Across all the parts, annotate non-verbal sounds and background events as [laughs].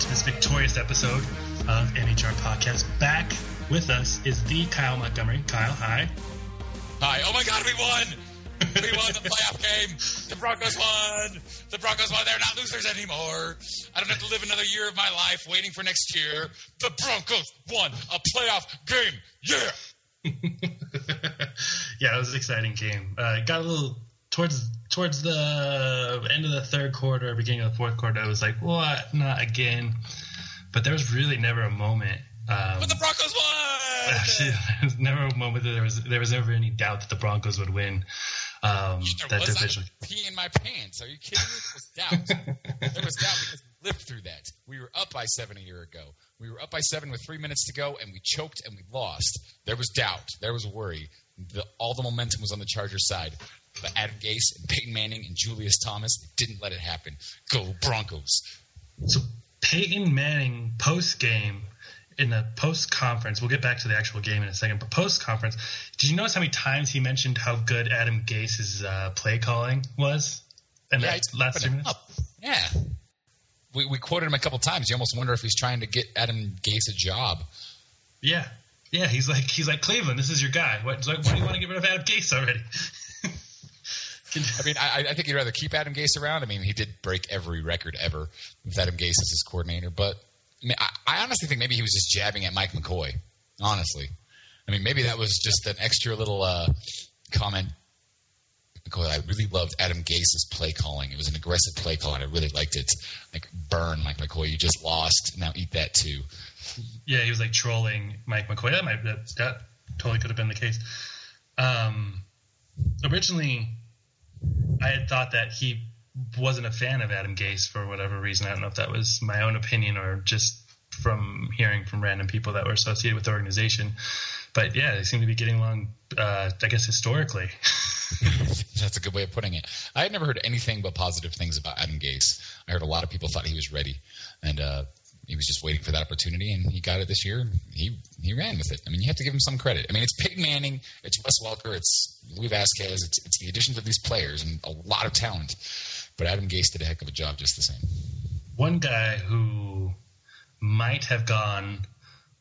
to this victorious episode of MHR Podcast. Back with us is the Kyle Montgomery. Kyle, hi. Hi. Oh my God, we won! We won the playoff game. The Broncos won. The Broncos won. They're not losers anymore. I don't have to live another year of my life waiting for next year. The Broncos won a playoff game. Yeah. [laughs] yeah, it was an exciting game. Uh, got a little towards towards the end of the third quarter, beginning of the fourth quarter. I was like, what? Not again. But there was really never a moment. Um, but the Broncos won. [laughs] Actually, there was [laughs] never a moment that there was there was never any doubt that the Broncos would win. Um, that was division. I pee in my pants. Are you kidding me? There was doubt. [laughs] there was doubt because we lived through that. We were up by seven a year ago. We were up by seven with three minutes to go, and we choked and we lost. There was doubt. There was worry. The, all the momentum was on the Chargers side. But Adam Gase and Peyton Manning and Julius Thomas didn't let it happen. Go Broncos. So Peyton Manning post game in the post conference, we'll get back to the actual game in a second, but post conference, did you notice how many times he mentioned how good Adam Gase's uh, play calling was? And Yeah, that last two minutes? up. Yeah. We, we quoted him a couple times. You almost wonder if he's trying to get Adam Gase a job. Yeah. Yeah, he's like he's like Cleveland. This is your guy. What, why do you want to get rid of Adam Gase already? [laughs] I mean, I, I think you'd rather keep Adam Gase around. I mean, he did break every record ever with Adam Gase as his coordinator. But I, mean, I, I honestly think maybe he was just jabbing at Mike McCoy. Honestly, I mean, maybe that was just an extra little uh, comment. McCoy, I really loved Adam Gase's play calling. It was an aggressive play call, and I really liked it. Like, burn, Mike McCoy. You just lost. Now eat that too. yeah, he was like trolling Mike McCoy. That might that, that totally could have been the case. Um, originally, I had thought that he wasn't a fan of Adam Gase for whatever reason. I don't know if that was my own opinion or just from hearing from random people that were associated with the organization. But yeah, they seem to be getting along. Uh, I guess historically. [laughs] That's a good way of putting it. I had never heard anything but positive things about Adam Gase. I heard a lot of people thought he was ready, and uh, he was just waiting for that opportunity, and he got it this year. He he ran with it. I mean, you have to give him some credit. I mean, it's Peyton Manning, it's Wes Welker, it's Louis Vasquez, it's, it's the additions of these players and a lot of talent. But Adam Gase did a heck of a job just the same. One guy who might have gone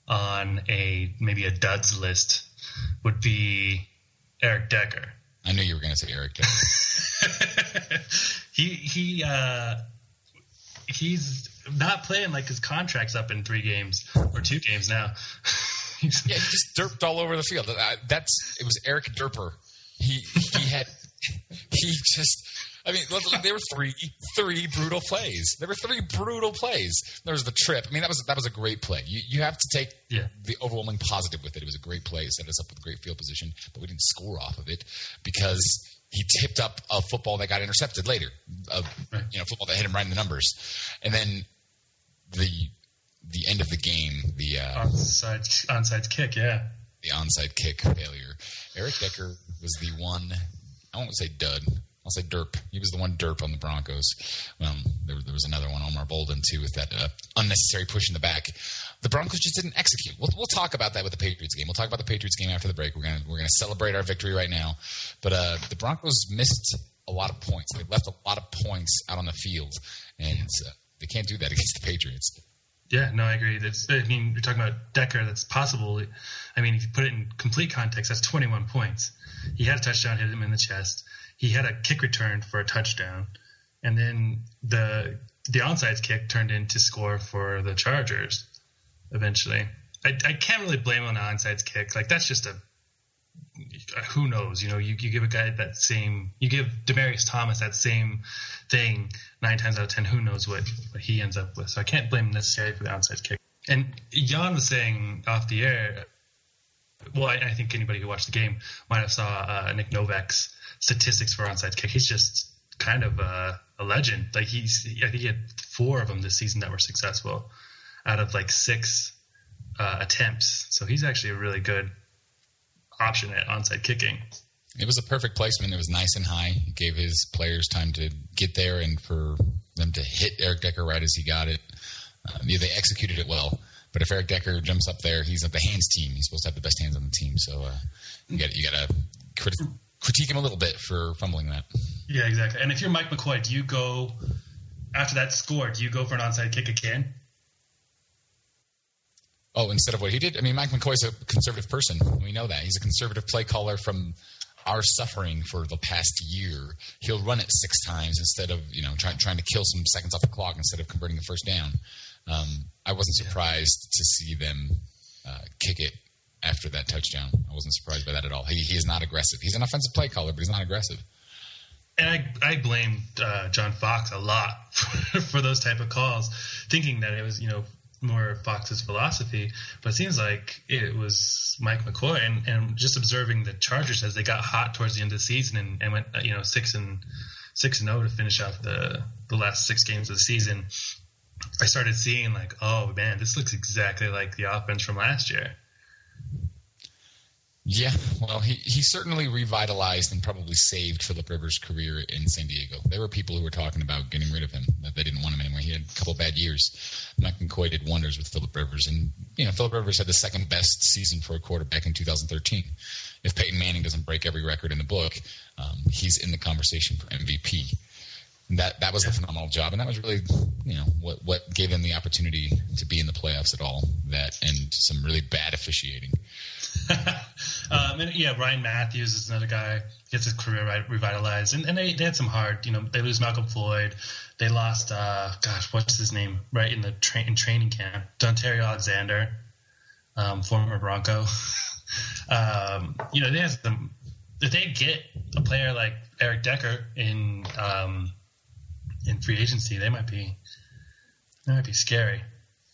on a maybe a duds list would be Eric Decker. I knew you were going to say Eric. Decker. [laughs] he he uh, he's not playing like his contract's up in three games or two games now. [laughs] Yeah, he just derped all over the field. That's it was Eric Derper. He he had [laughs] he just. I mean, there were three three brutal plays. There were three brutal plays. There was the trip. I mean, that was that was a great play. You you have to take Yeah. the overwhelming positive with it. It was a great play. It set us up with a great field position, but we didn't score off of it because he tipped up a football that got intercepted later. A, Right. You know, football that hit him right in the numbers, and then the the end of the game, the uh, onside onside kick, yeah. the onside kick failure. Eric Decker was the one. I won't say dud. I'll say derp. He was the one derp on the Broncos. Um, there, there was another one, Omar Bolden, too, with that uh, unnecessary push in the back. The Broncos just didn't execute. We'll, we'll talk about that with the Patriots game. We'll talk about the Patriots game after the break. We're gonna we're gonna celebrate our victory right now. But uh, the Broncos missed a lot of points. They left a lot of points out on the field, and uh, they can't do that against the Patriots. Yeah, no, I agree. That's I mean, you're talking about Decker. That's possible. I mean, if you put it in complete context, that's 21 points. He had a touchdown, hit him in the chest. He had a kick return for a touchdown, and then the the onside kick turned into score for the Chargers. Eventually, I, I can't really blame on the onside kick. Like that's just a who knows? You know, you, you give a guy that same, you give Demaryius Thomas that same thing nine times out of ten. Who knows what, what he ends up with? So I can't blame him necessarily for the onside kick. And Jan was saying off the air. Well, I, I think anybody who watched the game might have saw uh, Nick Novak's statistics for onside kick. He's just kind of a, a legend. Like he's, I think he had four of them this season that were successful out of like six uh, attempts. So he's actually a really good option at onside kicking. It was a perfect placement. It was nice and high. It gave his players time to get there and for them to hit Eric Decker right as he got it. Uh, yeah, they executed it well. But if Eric Decker jumps up there, he's at the hands team. He's supposed to have the best hands on the team. So uh, you got you got to crit- critique him a little bit for fumbling that. Yeah, exactly. And if you're Mike McCoy, do you go after that score? Do you go for an onside kick again? Oh, instead of what he did, I mean, Mike McCoy's a conservative person. We know that he's a conservative play caller from our suffering for the past year. He'll run it six times instead of you know trying trying to kill some seconds off the clock instead of converting the first down. Um, I wasn't surprised to see them uh, kick it after that touchdown. I wasn't surprised by that at all. He, he is not aggressive. He's an offensive play caller, but he's not aggressive. And I, I blame uh, John Fox a lot [laughs] for, for those type of calls, thinking that it was you know more Fox's philosophy, but it seems like it was Mike McCoy and, and just observing the Chargers as they got hot towards the end of the season and, and went you know six and six and zero to finish off the the last six games of the season. I started seeing like, oh man, this looks exactly like the offense from last year. Yeah, well, he, he certainly revitalized and probably saved Philip Rivers' career in San Diego. There were people who were talking about getting rid of him, that they didn't want him anymore. He had a couple bad years. Mike McCoy did wonders with Philip Rivers, and you know Philip Rivers had the second best season for a quarterback in 2013. If Peyton Manning doesn't break every record in the book, um, he's in the conversation for MVP. that that was a phenomenal job, and that was really you know what what gave him the opportunity to be in the playoffs at all. That and some really bad officiating. [laughs] um, and yeah, Ryan Mathews is another guy gets his career revitalized, and, and they, they had some hard. You know, they lose Malcom Floyd. They lost, uh, gosh, what's his name? Right in the tra- in training camp, Danario Alexander, um, former Bronco. [laughs] um, you know, they have some. If they get a player like Eric Decker in um, in free agency, they might be that might be scary.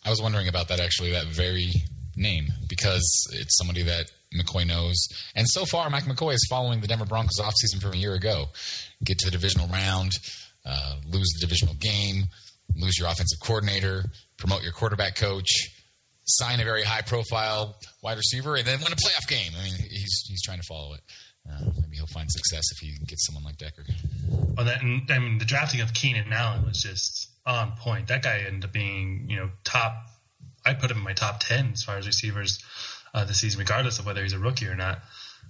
I was wondering about that actually. That very name because it's somebody that McCoy knows. And so far, Mike McCoy is following the Denver Broncos offseason from a year ago. Get to the divisional round, uh, lose the divisional game, lose your offensive coordinator, promote your quarterback coach, sign a very high profile wide receiver, and then win a playoff game. I mean, he's, he's trying to follow it. Uh, maybe he'll find success if he gets someone like Decker. Well, that, I mean, the drafting of Keenan Allen was just on point. That guy ended up being, you know, top I put him in my top ten as far as receivers uh, this season, regardless of whether he's a rookie or not.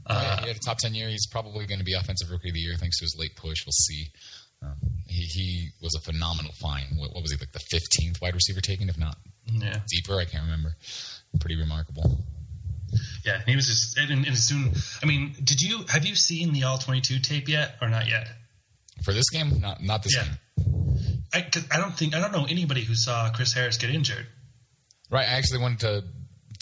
Uh, yeah, he had a top ten year. He's probably going to be offensive rookie of the year thanks to his late push. We'll see. Um, he, he was a phenomenal find. What, what was he like the fifteenth wide receiver taken, if not yeah. deeper? I can't remember. Pretty remarkable. Yeah, he was just and, and soon. I mean, did you have you seen the all twenty two tape yet or not yet? For this game, not not this yeah. game. I, I don't think I don't know anybody who saw Chris Harris get injured. Right. I actually wanted to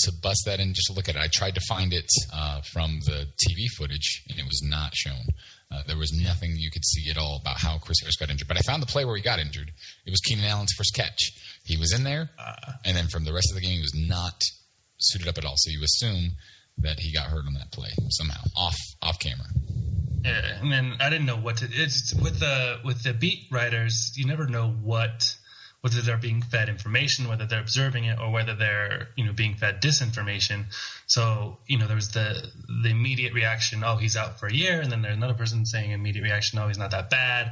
to bust that in just to look at it. I tried to find it uh, from the TV footage, and it was not shown. Uh, there was nothing you could see at all about how Chris Harris got injured. But I found the play where he got injured. It was Keenan Allen's first catch. He was in there, uh, and then from the rest of the game, he was not suited up at all. So you assume that he got hurt on that play somehow, off off camera. Yeah, and then I didn't know what to. It's with the with the beat writers. You never know what whether they're being fed information, whether they're observing it, or whether they're you know being fed disinformation. So you know there was the the immediate reaction, oh he's out for a year, and then there's another person saying immediate reaction, oh he's not that bad.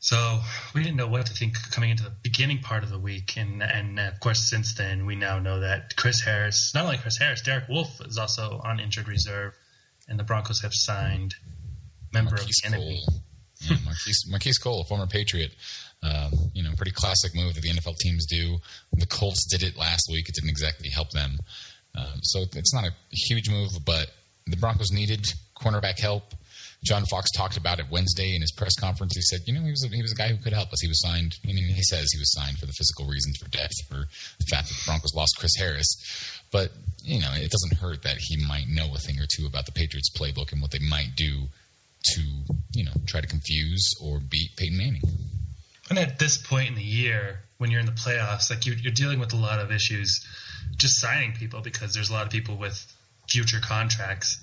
So we didn't know what to think coming into the beginning part of the week, and and of course since then we now know that Chris Harris, not only Chris Harris, Derek Wolfe is also on injured reserve, and the Broncos have signed member of the enemy. Marquise, Marquice Cole, a former Patriot, uh, you know, pretty classic move that the NFL teams do. The Colts did it last week. It didn't exactly help them. Uh, so it's not a huge move, but the Broncos needed cornerback help. John Fox talked about it Wednesday in his press conference. He said, you know, he was a, he was a guy who could help us. He was signed. I mean, he says he was signed for the physical reasons, for depth, for the fact that the Broncos lost Chris Harris. But you know, it doesn't hurt that he might know a thing or two about the Patriots playbook and what they might do to, you know, try to confuse or beat Peyton Manning. And at this point in the year, when you're in the playoffs, like you're, you're dealing with a lot of issues just signing people because there's a lot of people with future contracts.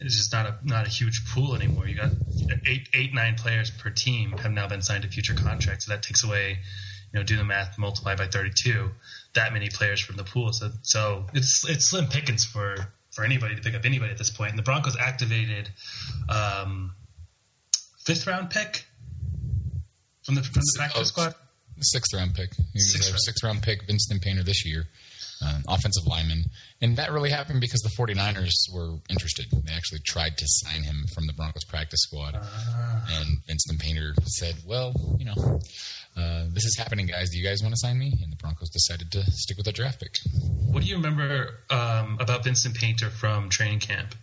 It's just not a not a huge pool anymore. You got eight eight nine players per team have now been signed to future contracts. So that takes away, you know, do the math, multiply by thirty two, that many players from the pool. So so it's it's slim pickings for for anybody to pick up anybody at this point. And the Broncos activated um, fifth round pick from the from the practice oh, squad. Sixth round pick. Sixth, round. sixth round pick, Vincent Painter this year. Um, offensive lineman. And that really happened because the 49ers were interested. They actually tried to sign him from the Broncos practice squad. And Vincent Painter said, well, you know, uh, this is happening, guys. Do you guys want to sign me? And the Broncos decided to stick with their draft pick. What do you remember um, about Vincent Painter from training camp?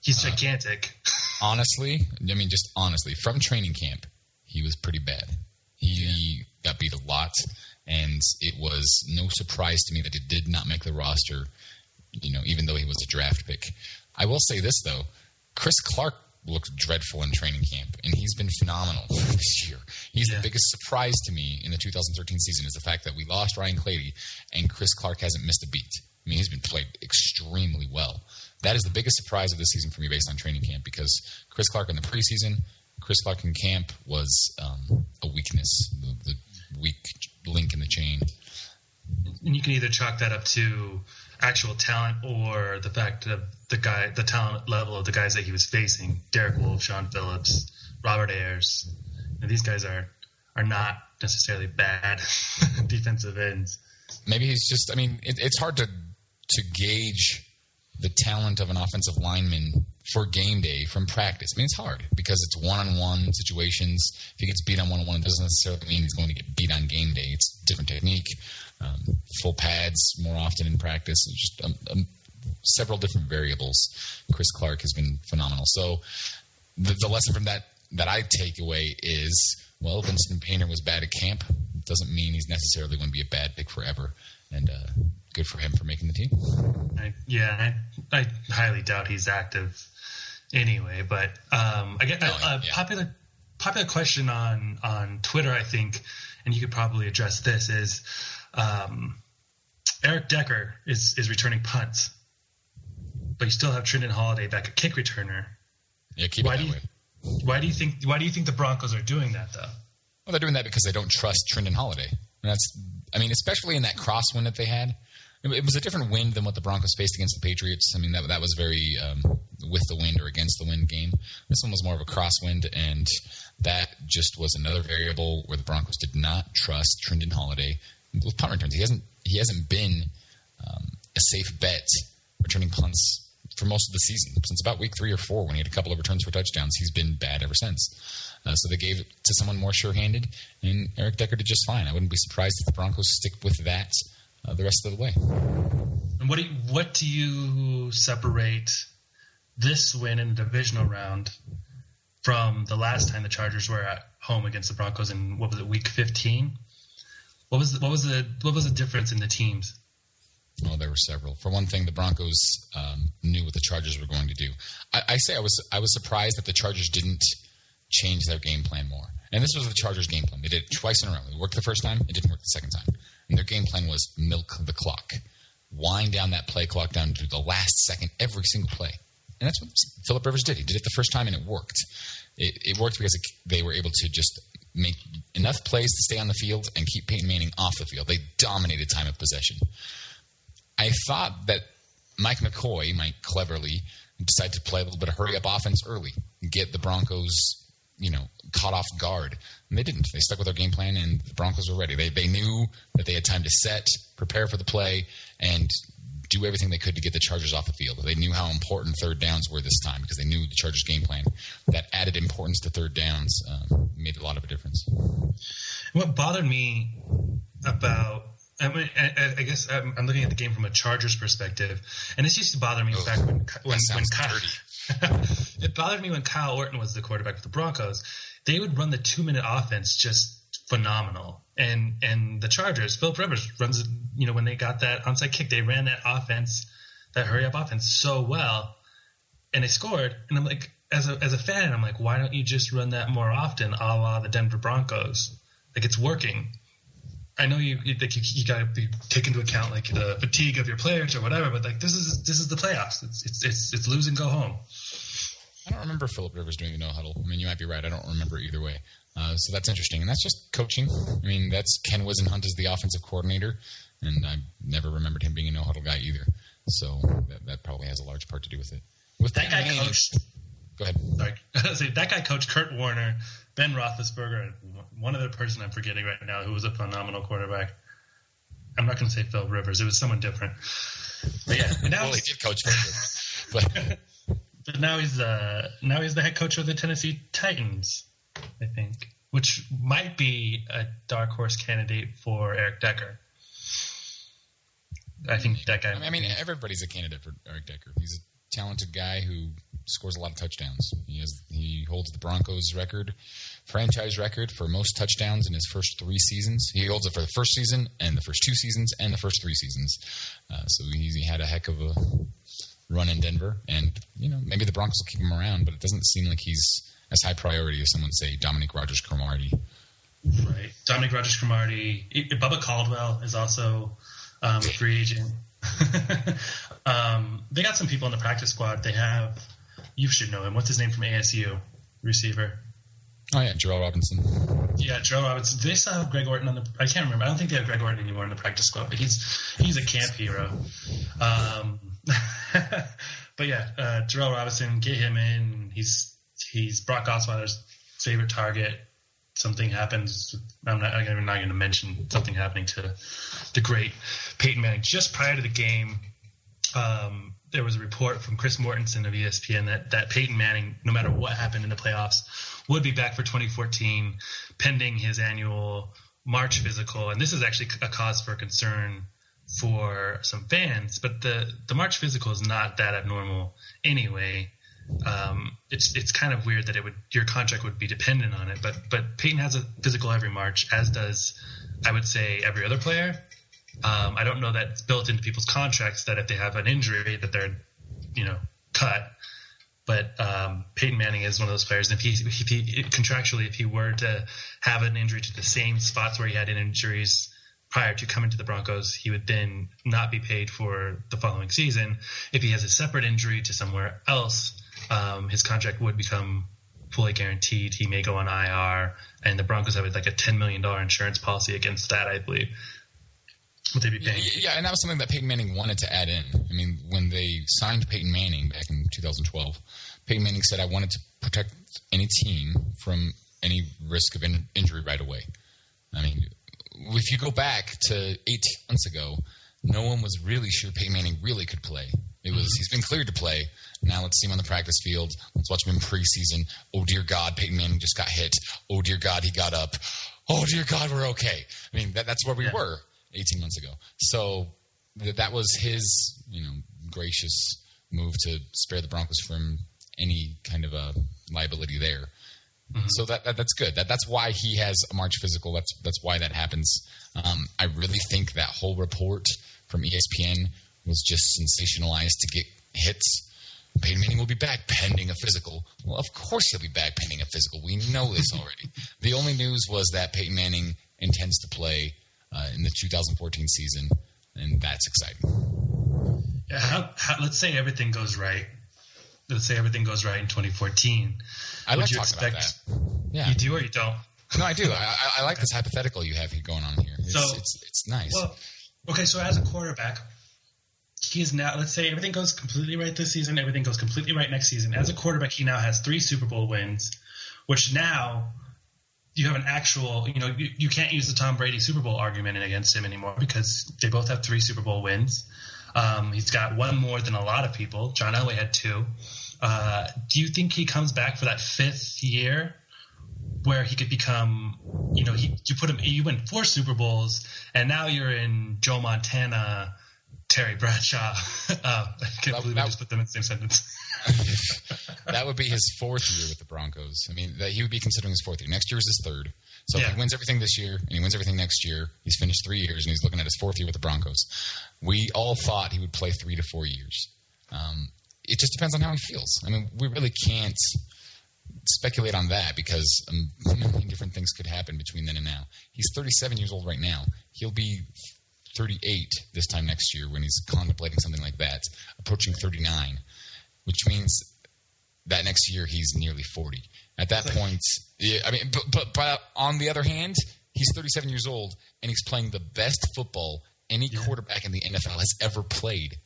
He's gigantic. honestly, I mean, just honestly, from training camp, he was pretty bad. He got beat a lot, and it was no surprise to me that he did not make the roster. You know, even though he was a draft pick. I will say this though, Chris Clark looked dreadful in training camp, and he's been phenomenal [laughs] this year. He's Yeah. the biggest surprise to me in the 2013 season is the fact that we lost Ryan Clady, and Chris Clark hasn't missed a beat. I mean, he's been played extremely well. That is the biggest surprise of this season for me based on training camp because Chris Clark in the preseason, Chris Clark in camp was um, a weakness, the, the weak link in the chain. and you can either chalk that up to actual talent or the fact of the guy, the talent level of the guys that he was facing: Derek Wolfe, Shaun Phillips, Robert Ayers. Know, these guys are are not necessarily bad [laughs] defensive ends. Maybe he's just. I mean, it, it's hard to to gauge the talent of an offensive lineman for game day from practice. I mean, it's hard because it's one on one situations. If he gets beat on one on one, it doesn't necessarily mean he's going to get beat on game day. It's different technique, um, full pads more often in practice. It's just um, um, several different variables. Chris Clark has been phenomenal. So the, the lesson from that that I take away is well, Vincent Painter was bad at camp. Doesn't mean he's necessarily going to be a bad pick forever. And uh, good for him for making the team. I, yeah, I, I highly doubt he's active anyway. But um, I get No, a, a yeah. popular popular question on on Twitter, I think, and you could probably address this is um, Eric Decker is is returning punts, but you still have Trindon Holliday back at kick returner. Yeah, keep Why it do you- way. Why do you think Why do you think the Broncos are doing that though? Well, they're doing that because they don't trust Trindon Holliday. And that's, I mean, especially in that crosswind that they had. It, was a different wind than what the Broncos faced against the Patriots. I mean, that that was very um, with the wind or against the wind game. This one was more of a crosswind, and that just was another variable where the Broncos did not trust Trindon Holliday with punt returns. He hasn't he hasn't been um, a safe bet returning punts for most of the season. Since about week three or four, when he had a couple of returns for touchdowns, he's been bad ever since. Uh, so they gave it to someone more sure-handed, and Eric Decker did just fine. I wouldn't be surprised if the Broncos stick with that uh, the rest of the way. And what do you, what do you separate this win in the divisional round from the last time the Chargers were at home against the Broncos in what was it, Week 15? What was the, what was the what was the difference in the teams? Oh, there were several. For one thing, the Broncos um, knew what the Chargers were going to do. I, I say I was I was surprised that the Chargers didn't change their game plan more. And this was the Chargers' game plan. They did it twice in a row. It worked the first time. It didn't work the second time. And their game plan was milk the clock, wind down that play clock down to the last second every single play. And that's what Philip Rivers did. He did it the first time, and it worked. It, it worked because it, they were able to just make enough plays to stay on the field and keep Peyton Manning off the field. They dominated time of possession. I thought that Mike McCoy might cleverly decide to play a little bit of hurry up offense early, get the Broncos, you know, caught off guard. And they didn't. They stuck with their game plan, and the Broncos were ready. They they knew that they had time to set, prepare for the play, and do everything they could to get the Chargers off the field. They knew how important third downs were this time because they knew the Chargers' game plan. That added importance to third downs um, made a lot of a difference. What bothered me about I, mean, I, I guess I'm, I'm looking at the game from a Chargers perspective, and this used to bother me back when when, when Kyle, [laughs] it bothered me when Kyle Orton was the quarterback for the Broncos. They would run the two minute offense just phenomenal, and and the Chargers, Philip Rivers runs, you know, when they got that onside kick, they ran that offense, that hurry up offense so well, and they scored. And I'm like, as a as a fan, I'm like, why don't you just run that more often, a la the Denver Broncos? Like it's working. I know you you, you, you got to be take into account like the fatigue of your players or whatever, but like this is this is the playoffs. It's it's it's, it's lose and go home. I don't remember Philip Rivers doing the no huddle. I mean, you might be right. I don't remember either way. Uh, so that's interesting, and that's just coaching. I mean, that's Ken Whisenhunt is the offensive coordinator, and I never remembered him being a no huddle guy either. So that, that probably has a large part to do with it. With That guy coached. Go ahead. Sorry, [laughs] say that guy coached Kurt Warner, Ben Roethlisberger, one other person I'm forgetting right now who was a phenomenal quarterback. I'm not going to say Phil Rivers. It was someone different. But yeah, and now well, he did coach Phil Rivers, [laughs] but but now he's uh now he's the head coach of the Tennessee Titans, I think, which might be a dark horse candidate for Eric Decker. I think that guy. I mean, everybody's a candidate for Eric Decker. He's a talented guy who scores a lot of touchdowns. He has he holds the Broncos record, franchise record for most touchdowns in his first three seasons. He holds it for the first season and the first two seasons and the first three seasons. Uh, so he, he had a heck of a run in Denver, and you know maybe the Broncos will keep him around, but it doesn't seem like he's as high priority as someone say Dominique Rodgers Cromartie. Right. Dominique Rodgers Cromartie. Bubba Caldwell is also um, a free agent. [laughs] um, they got some people in the practice squad. They have, you should know him. What's his name from ASU? Receiver. Oh yeah, Gerell Robinson. Yeah, Joe Robinson. Do they still have Greg Orton on the? I can't remember. I don't think they have Greg Orton anymore in the practice squad, but he's he's a camp hero. Um, [laughs] but yeah, uh, Gerell Robinson, get him in. He's he's Brock Osweiler's favorite target. Something happens. I'm not, I'm not going to mention something happening to the great Peyton Manning. Just prior to the game, um, there was a report from Chris Mortensen of ESPN that, that Peyton Manning, no matter what happened in the playoffs, would be back for 2014, pending his annual March physical. And this is actually a cause for concern for some fans, but the, the March physical is not that abnormal anyway. Um, it's it's kind of weird that it would your contract would be dependent on it, but but Peyton has a physical every March, as does I would say every other player. Um, I don't know that it's built into people's contracts that if they have an injury that they're, you know, cut. But um, Peyton Manning is one of those players. And if he, if he contractually, if he were to have an injury to the same spots where he had injuries prior to coming to the Broncos, he would then not be paid for the following season. If he has a separate injury to somewhere else, um, his contract would become fully guaranteed. He may go on IR, and the Broncos have like a ten million dollar insurance policy against that, I believe. Would they be paying? Yeah, and that was something that Peyton Manning wanted to add in. I mean, when they signed Peyton Manning back in 2012, Peyton Manning said, "I wanted to protect any team from any risk of in- injury right away." I mean, if you go back to 18 months ago, no one was really sure Peyton Manning really could play. It was he's been cleared to play. Now let's see him on the practice field. Let's watch him in preseason. Oh dear God, Peyton Manning just got hit. Oh dear God, he got up. Oh dear God, we're okay. I mean, that, that's where we Yeah. were 18 months ago. So th- that was his, you know, gracious move to spare the Broncos from any kind of a liability there. So that, that that's good. That that's why he has a March physical. That's that's why that happens. Um, I really think that whole report from ESPN was just sensationalized to get hits. Peyton Manning will be back pending a physical. Well, of course he'll be back pending a physical. We know this already. [laughs] the only news was that Peyton Manning intends to play uh, in the 2014 season, and that's exciting. Yeah, how, how, let's say everything goes right. Let's say everything goes right in 2014. I Would like you talking about that. expect- Yeah, You do or you don't? no, I do. [laughs] I, I, like this hypothetical you have here going on here. It's So- it's, it's nice. Well, okay, so as a quarterback, he is now, let's say everything goes completely right this season, everything goes completely right next season. As a quarterback, he now has three Super Bowl wins, which now you have an actual, you know, you, you can't use the Tom Brady Super Bowl argument against him anymore because they both have three Super Bowl wins. Um, he's got one more than a lot of people. John Elway had two. Uh, do you think he comes back for that fifth year where he could become, you know, he, you put him, you win four Super Bowls, and now you're in Joe Montana, Terry Bradshaw. [laughs] uh, I can't That- believe that- I just put them in the same sentence. [laughs] that would be his fourth year with the Broncos. I mean, that he would be considering his fourth year. Next year is his third. So if Yeah. he wins everything this year and he wins everything next year, he's finished three years and he's looking at his fourth year with the Broncos. We all thought he would play three to four years. Um, it just depends on how he feels. I mean, we really can't speculate on that because um, a million different things could happen between then and now. He's 37 years old right now. He'll be 38 this time next year when he's contemplating something like that, approaching 39, which means that next year he's nearly 40. At that point, yeah, I mean, but, but but on the other hand, he's 37 years old and he's playing the best football any quarterback in the NFL has ever played.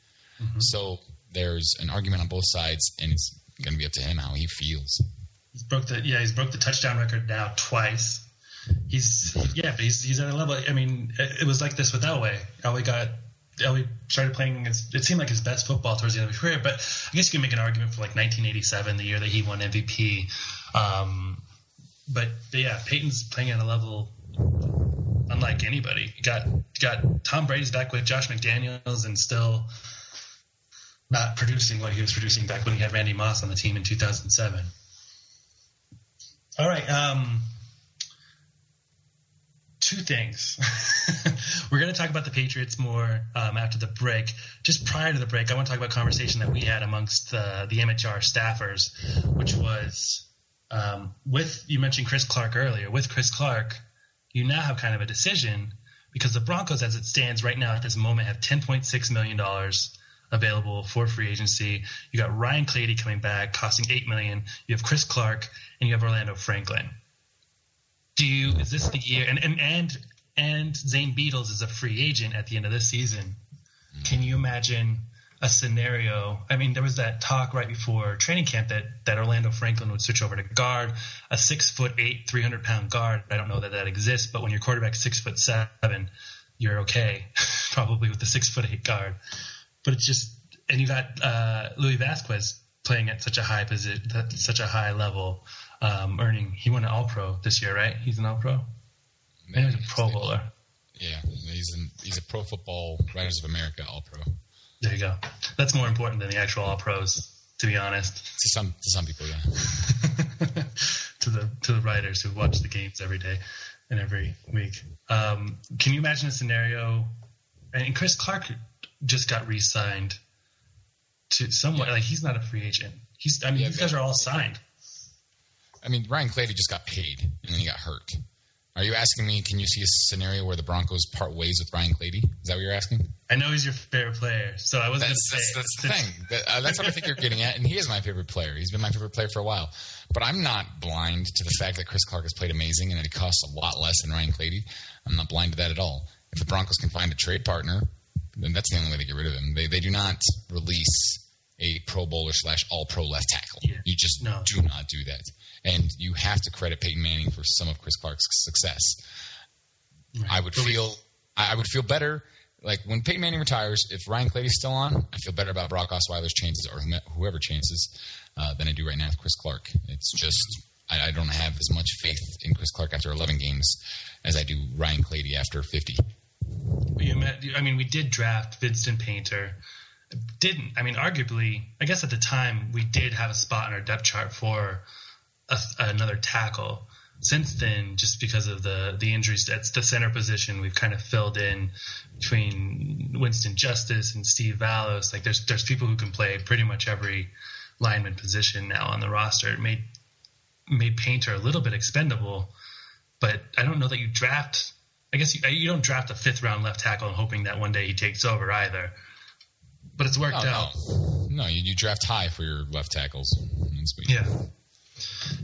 Mm-hmm. So there's an argument on both sides, and it's going to be up to him how he feels. He's broke the yeah, he's broke the touchdown record now twice. He's yeah, but he's he's at a level. I mean, it, it was like this with Elway. Elway got Elway started playing. It seemed like his best football towards the end of his career. But I guess you can make an argument for like 1987, the year that he won MVP. Um, but, but yeah, Peyton's playing at a level unlike anybody. Got got Tom Brady's back with Josh McDaniels and still not producing what he was producing back when he had Randy Moss on the team in 2007. All right. Um, two things. [laughs] We're going to talk about the Patriots more um, after the break. Just prior to the break, I want to talk about a conversation that we had amongst uh, the MHR staffers, which was um, with you mentioned Chris Clark earlier. With Chris Clark, you now have kind of a decision because the Broncos, as it stands right now at this moment, have $10.6 million available for free agency. You got Ryan Clady coming back, costing 8 million. You have Chris Clark, and you have Orlando Franklin. Do you, is this the year? And, and, and, and Zane Beadles is a free agent at the end of this season. Can you imagine a scenario. I mean, there was that talk right before training camp that, that Orlando Franklin would switch over to guard, a six foot eight, 300 pound guard. I don't know that that exists, but when your quarterback's six foot seven, you're okay, [laughs] probably with the six foot eight guard. But it's just, and you got uh, Louis Vasquez playing at such a high position, such a high level, um, earning. He won an All Pro this year, right? He's an All Pro. He's a Pro Bowler. Yeah, he's an, he's a Pro Football Writers of America All Pro. There you go. That's more important than the actual All Pros, to be honest. To some to some people, yeah. [laughs] to the to the writers who watch the games every day and every week. Um, can you imagine a scenario? And Chris Clark just got re-signed to somewhere. yeah. like he's not a free agent. He's I mean yeah, these guys are all signed. I mean Ryan Clady just got paid and then he got hurt. Are you asking me? Can you see a scenario where the Broncos part ways with Ryan Clady? Is that what you're asking? I know he's your favorite player, so I wasn't. That's, that's, that's the thing. That, uh, that's what I think you're getting at, and he is my favorite player. He's been my favorite player for a while. But I'm not blind to the fact that Chris Clark has played amazing, and that he costs a lot less than Ryan Clady. I'm not blind to that at all. If the Broncos can find a trade partner, then that's the only way to get rid of him. They they do not release a Pro Bowler slash All Pro left tackle. Yeah. You just no. do not do that, and you have to credit Peyton Manning for some of Chris Clark's success. Right. I would feel I would feel better like when Peyton Manning retires. If Ryan Clady's still on, I feel better about Brock Osweiler's chances or whoever chances uh, than I do right now with Chris Clark. It's just I, I, don't have as much faith in Chris Clark after 11 games as I do Ryan Clady after 50. I mean, we did draft Vincent Painter. Didn't I mean? Arguably, I guess at the time we did have a spot in our depth chart for a, another tackle since then, just because of the the injuries, that's the center position we've kind of filled in between Winston Justice and Steve Vallos. Like there's there's people who can play pretty much every lineman position now on the roster. It made made Painter a little bit expendable, but I don't know that you draft. I guess you, you don't draft a fifth round left tackle and hoping that one day he takes over either. But it's worked no, out. No, no you, you draft high for your left tackles. Yeah,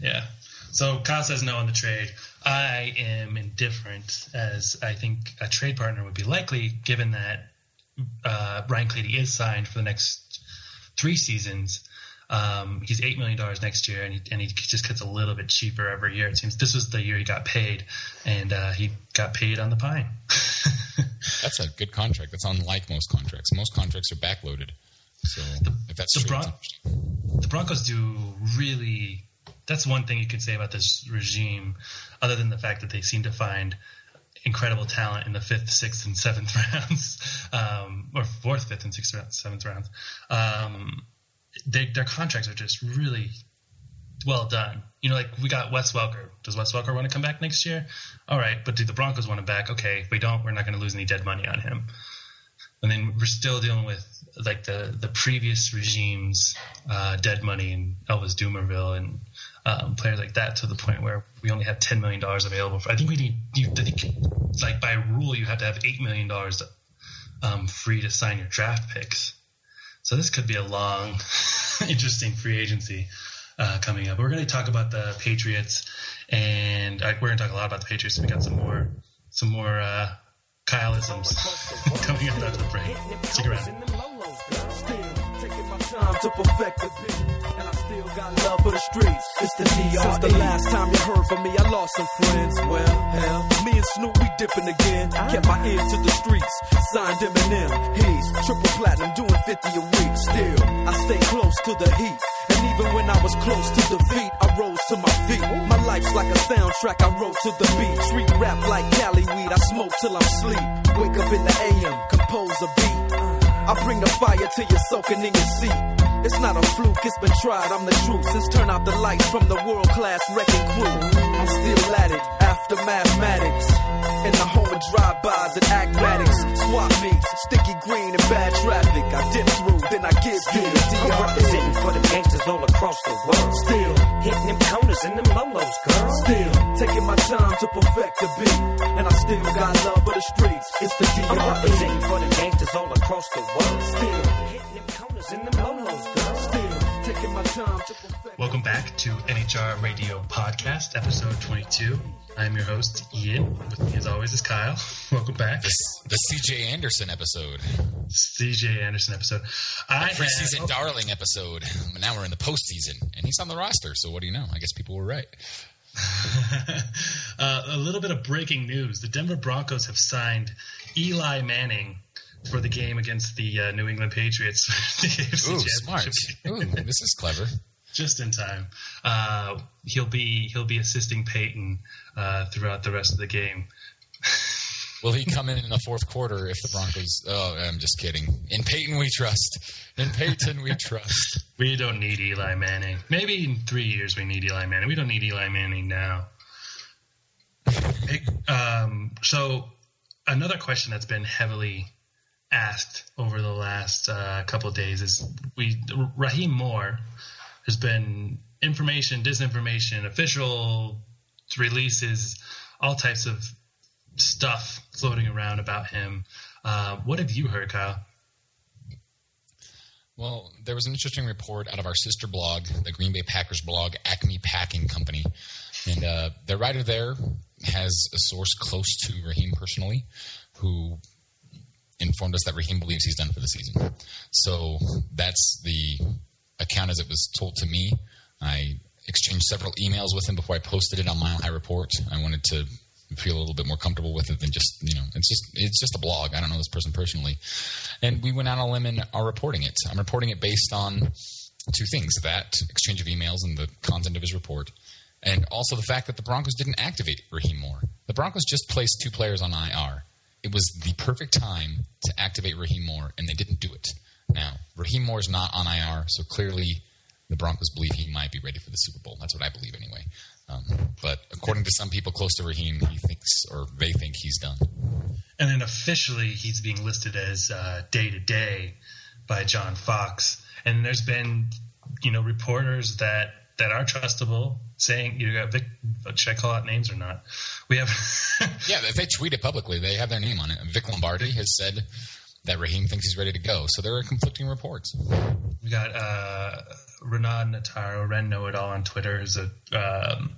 yeah. So Kyle says no on the trade. I am indifferent, as I think a trade partner would be likely, given that uh, Brian Clady is signed for the next three seasons. Um, he's eight million dollars next year, and he, and he just gets a little bit cheaper every year. It seems this was the year he got paid, and uh, he got paid on the pine. [laughs] that's a good contract. That's unlike most contracts. Most contracts are backloaded. So if that's the, true, Bron- the Broncos do really that's one thing you could say about this regime, other than the fact that they seem to find incredible talent in the fifth, sixth, and seventh [laughs] rounds, um, or fourth, fifth, and sixth, seventh rounds. Um, they, their contracts are just really well done. You know, like we got Wes Welker. Does Wes Welker want to come back next year? All right, but do the Broncos want him back? Okay, if we don't, we're not going to lose any dead money on him. And then we're still dealing with like the the previous regime's uh, dead money and Elvis Dumervil and um, players like that to the point where we only have ten million dollars available. For, I think we need. You, I think like by rule you have to have eight million dollars um, free to sign your draft picks. So this could be a long, [laughs] interesting free agency uh, coming up. But We're going to talk about the Patriots, and uh, we're going to talk a lot about the Patriots. We got some more, some more uh, Kyleisms [laughs] coming up after the break. Stick around. still got love for the streets. It's the DR. Since the last time you heard from me, I lost some friends. Well, hell, me and Snoop, we dipping again. Kept my ear to the streets. Signed Eminem. He's triple platinum, doing 50 a week. Still, I stay close to the heat. And even when I was close to defeat, I rose to my feet. My life's like a soundtrack, I wrote to the beat. Street rap like Cali weed, I smoke till I'm sleep. Wake up in the AM, compose a beat. I bring the fire till you're soaking in your seat. It's not a fluke, it's been tried, I'm the truth. Since turn out the lights from the world class wrecking crew. I'm still at it, after mathematics. In the home of drive-bys and acmatics. Swap meets, sticky green and bad traffic. I dip through, then I give you the I'm DR. representing for the gangsters all across the world. Still, Hitting them corners and them lolos, girl. still, taking my time to perfect the beat. And I still got love for the streets. It's the I'm DR. representing for the gangsters all across the world. Still, Hitting them corners and them lolos, girl. Welcome back to MHR Radio Podcast, episode 22. I'm your host, Ian. With me, as always, is Kyle. [laughs] Welcome back. This, the CJ Anderson episode, CJ Anderson episode. I preseason had- darling episode. But now we're in the postseason, and he's on the roster. So what do you know? I guess people were right. [laughs] uh, a little bit of breaking news: the Denver Broncos have signed Eli Manning for the game against the uh, New England Patriots. for [laughs] the AFC Ooh, smart. Ooh, this is clever. [laughs] Just in time. Uh, he'll be he'll be assisting Peyton uh, throughout the rest of the game. [laughs] Will he come in in the fourth quarter if the Broncos? Oh, I'm just kidding. In Peyton we trust. In Peyton we trust. We don't need Eli Manning. Maybe in three years we need Eli Manning. We don't need Eli Manning now. Um, so another question that's been heavily asked over the last uh, couple days is we Rahim Moore has been information, disinformation, official releases, all types of stuff floating around about him. Uh, what have you heard, Kyle? Well, there was an interesting report out of our sister blog, the Green Bay Packers blog, Acme Packing Company, and uh, the writer there has a source close to Rahim personally, who informed us that Rahim believes he's done for the season. So that's the account as it was told to me. I exchanged several emails with him before I posted it on Mile High Report. I wanted to feel a little bit more comfortable with it than just you know it's just it's just a blog. I don't know this person personally, and we went out on a limb and are reporting it. I'm reporting it based on two things: that exchange of emails and the content of his report, and also the fact that the Broncos didn't activate Rahim Moore. The Broncos just placed two players on IR. It was the perfect time to activate Rahim Moore, and they didn't do it. Now, Rahim Moore is not on IR, so clearly the Broncos believe he might be ready for the Super Bowl. That's what I believe anyway. Um, but according to some people close to Rahim, he thinks or they think he's done. And then officially, he's being listed as day to day by John Fox. And there's been, you know, reporters that that are trustable saying, you got Vic. Should I call out names or not? We have. [laughs] Yeah, if they tweet it publicly, they have their name on it. Vic Lombardi has said that Rahim thinks he's ready to go. So there are conflicting reports. We got uh, Renan Nataro, Ren Know It All on Twitter, is a um,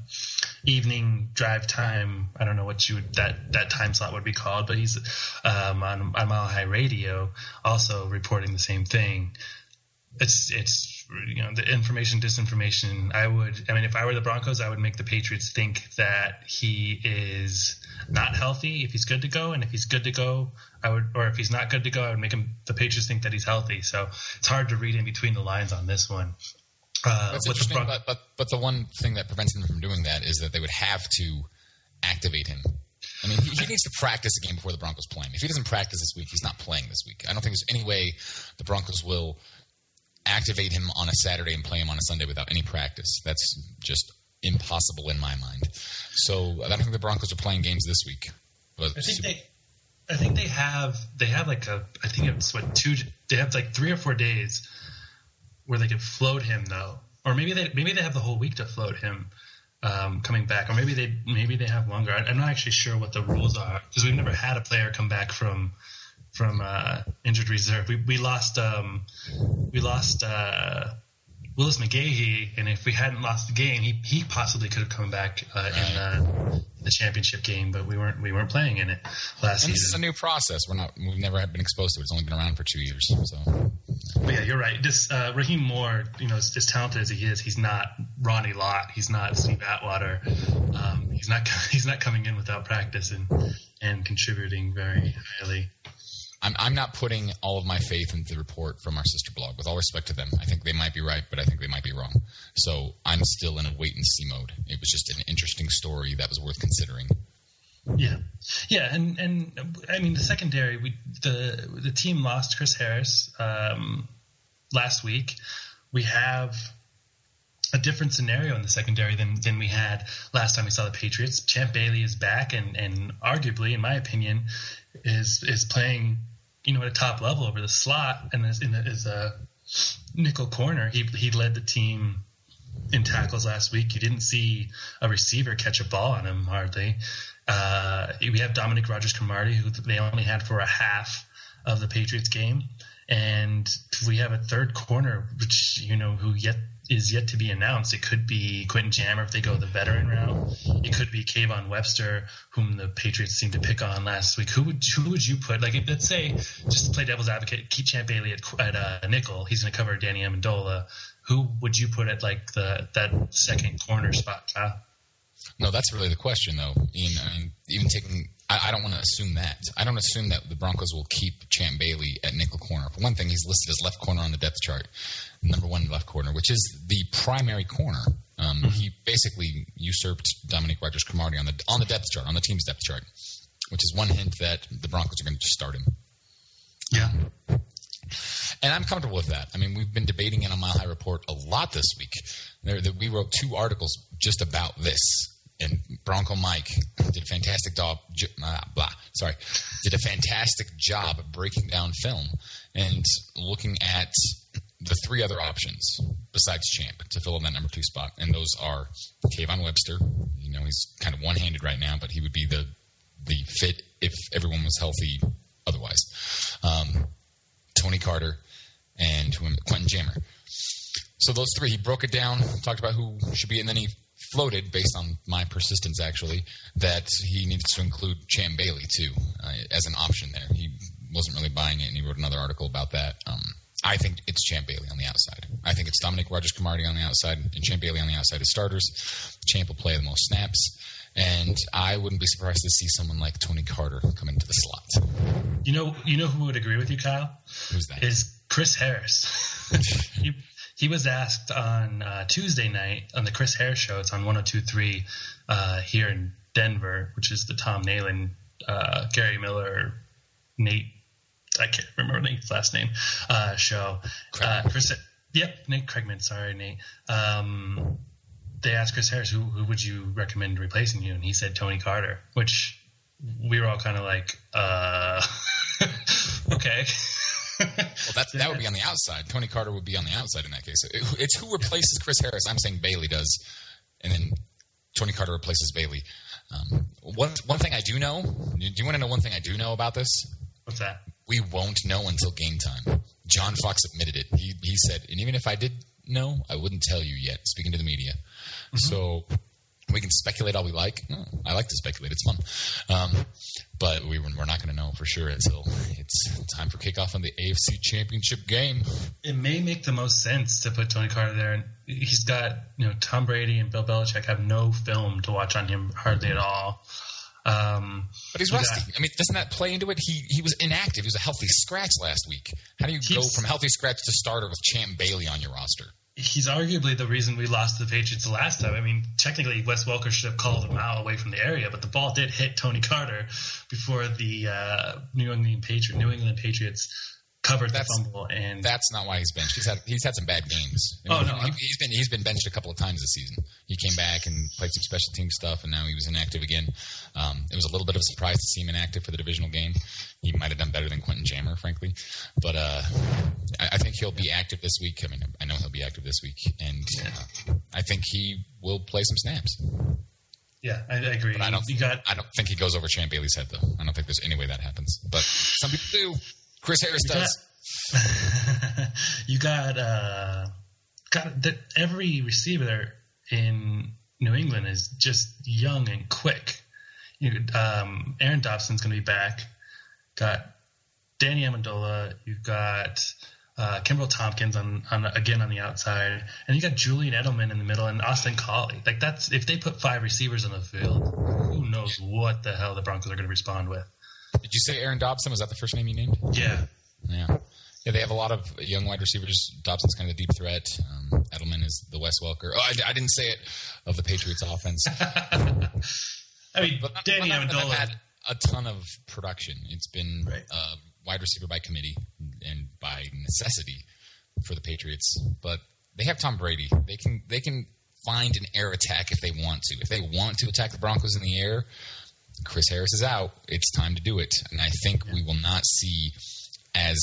evening drive time. I don't know what you would, that that time slot would be called, but he's um, on, on Mile High Radio, also reporting the same thing. It's it's you know the information disinformation. I would I mean if I were the Broncos, I would make the Patriots think that he is not healthy if he's good to go, and if he's good to go, I would or if he's not good to go, I would make him the Patriots think that he's healthy. So it's hard to read in between the lines on this one. Uh, That's with the Bron- but, but but the one thing that prevents them from doing that is that they would have to activate him. I mean, he, he needs to practice a game before the Broncos play him. If he doesn't practice this week, he's not playing this week. I don't think there's any way the Broncos will activate him on a Saturday and play him on a Sunday without any practice. That's just impossible in my mind. So I don't think the Broncos are playing games this week. I think they, I think they have they have like a I think it's what two they have like three or four days where they could float him though, or maybe they maybe they have the whole week to float him um, coming back, or maybe they maybe they have longer. I, I'm not actually sure what the rules are because we've never had a player come back from from uh, injured reserve. We we lost um, we lost uh, Willis McGahee, and if we hadn't lost the game, he he possibly could have come back uh, in uh, the championship game, but we weren't we weren't playing in it last and this is a new process. We're not. We've never been exposed to it. It's only been around for two years. So But yeah, you're right. This uh, Rahim Moore, you know, as, as talented as he is, he's not Ronnie Lott. He's not Steve Atwater. Um, he's not [laughs] he's not coming in without practice and and contributing very highly. I'm, I'm not putting all of my faith in the report from our sister blog. With all respect to them, I think they might be right, but I think they might be wrong. So I'm still in a wait and see mode. It was just an interesting story that was worth considering. Yeah, yeah, and and I mean the secondary, we the the team lost Chris Harris um, last week. We have a different scenario in the secondary than than we had last time we saw the Patriots. Champ Bailey is back, and and arguably, in my opinion, is is playing you know at a top level over the slot and is in a nickel corner. He he led the team in tackles last week. You didn't see a receiver catch a ball on him hardly. Uh, we have Dominique Rodgers Cromartie, who they only had for a half of the Patriots game, and we have a third corner, which you know who yet is yet to be announced. It could be Quentin Jammer if they go the veteran route. It could be Kayvon Webster, whom the Patriots seemed to pick on last week. Who would who would you put? Like, let's say, just to play devil's advocate, keep Champ Bailey at, at uh, nickel. He's going to cover Danny Amendola. Who would you put at like the that second corner spot, Kyle? No, that's really the question, though. Ian, I mean, even taking, I, I don't want to assume that. I don't assume that the Broncos will keep Champ Bailey at nickel corner. For one thing, he's listed as left corner on the depth chart, number one left corner, which is the primary corner. Um, He basically usurped Dominique Rodgers Cromartie on the on the depth chart, on the team's depth chart, which is one hint that the Broncos are going to just start him. Yeah. And I'm comfortable with that. I mean, we've been debating in a Mile High Report a lot this week. There, there, we wrote two articles just about this. And Bronco Mike did a fantastic job. Uh, blah, sorry, did a fantastic job breaking down film and looking at the three other options besides Champ to fill in that number two spot, and those are Kayvon Webster. You know, he's kind of one-handed right now, but he would be the the fit if everyone was healthy. Otherwise, um, Tony Carter, and Quentin Jammer. So those three, he broke it down, talked about who should be, and then he floated, based on my persistence actually, that he needed to include Champ Bailey too uh, as an option there. He wasn't really buying it, and he wrote another article about that. Um, I think it's Champ Bailey on the outside. I think it's Dominique Rodgers Cromartie on the outside and Champ Bailey on the outside as starters. Champ will play the most snaps, and I wouldn't be surprised to see someone like Tony Carter come into the slot. You know, you know who would agree with you, Kyle? Who's that? Is Chris Harris. [laughs] he, he was asked on uh, Tuesday night on the Chris Harris show. It's on 1023 uh, here in Denver, which is the Tom Nalen, uh, Gary Miller, Nate. I can't remember Nate's last name. Uh, show. Uh, Chris. Yep, Nate Kreckman. Sorry, Nate. Um, they asked Chris Harris, who, who would you recommend replacing you? And he said Tony Carter, which we were all kind of like, uh, [laughs] okay. Well, that's, that would be on the outside. Tony Carter would be on the outside in that case. It- It's who replaces Chris Harris. I'm saying Bailey does, and then Tony Carter replaces Bailey. Um, one one thing I do know. Do you want to know one thing I do know about this? What's that? We won't know until game time. John Fox admitted it. He he said, and even if I did know, I wouldn't tell you yet. Speaking to the media, so we can speculate all we like. Oh, I like to speculate; it's fun. Um, but we, we're not going to know for sure until it's time for kickoff on the AFC Championship game. It may make the most sense to put Tony Carter there. And he's got, you know, Tom Brady and Bill Belichick have no film to watch on him hardly at all. Um, But he's rusty. got- I mean, doesn't that play into it? He he was inactive. He was a healthy scratch last week. How do you go from healthy scratch to starter with Champ Bailey on your roster? He's arguably the reason we lost to the Patriots the last time. I mean, technically, Wes Welker should have called him out away from the area, but the ball did hit Tony Carter before the uh, New England New England Patriots covered That's- the fumble. And That's not why he's benched. He's had he's had some bad games. Oh, no, he, has been he's been benched a couple of times this season. He came back and played some special team stuff, and now he was inactive again. Um, it was a little bit of a surprise to see him inactive for the divisional game. He might have done better than Quentin Jammer, frankly, but uh, I, I think he'll be active this week. I mean, I know he'll be active this week, and uh, I think he will play some snaps. yeah, I, I agree. But I don't. got I don't think he goes over Champ Bailey's head, though. I don't think there's any way that happens. But some people do. Chris Harris You got- does. [laughs] you got uh, got that every receiver there in New England is just young and quick. You, um, Aaron Dobson's going to be back. Got Danny Amendola. You've got uh, Kenbrell Thompkins on, on again on the outside, and you got Julian Edelman in the middle and Austin Collie. Like that's if they put five receivers on the field, who knows what the hell the Broncos are going to respond with? Did you say Aaron Dobson? Was that the first name you named? Yeah, Yeah. Yeah, they have a lot of young wide receivers. Dobson's kind of the deep threat. Um, Edelman is the Wes Welker. Oh, I, I didn't say it of the Patriots offense. [laughs] I mean But Danny of have Amendola. had a ton of production. It's been Right. uh, wide receiver by committee and by necessity for the Patriots. But they have Tom Brady. They can they can find an air attack if they want to. If they want to attack the Broncos in the air, Chris Harris is out. It's time to do it. And I think we will not see as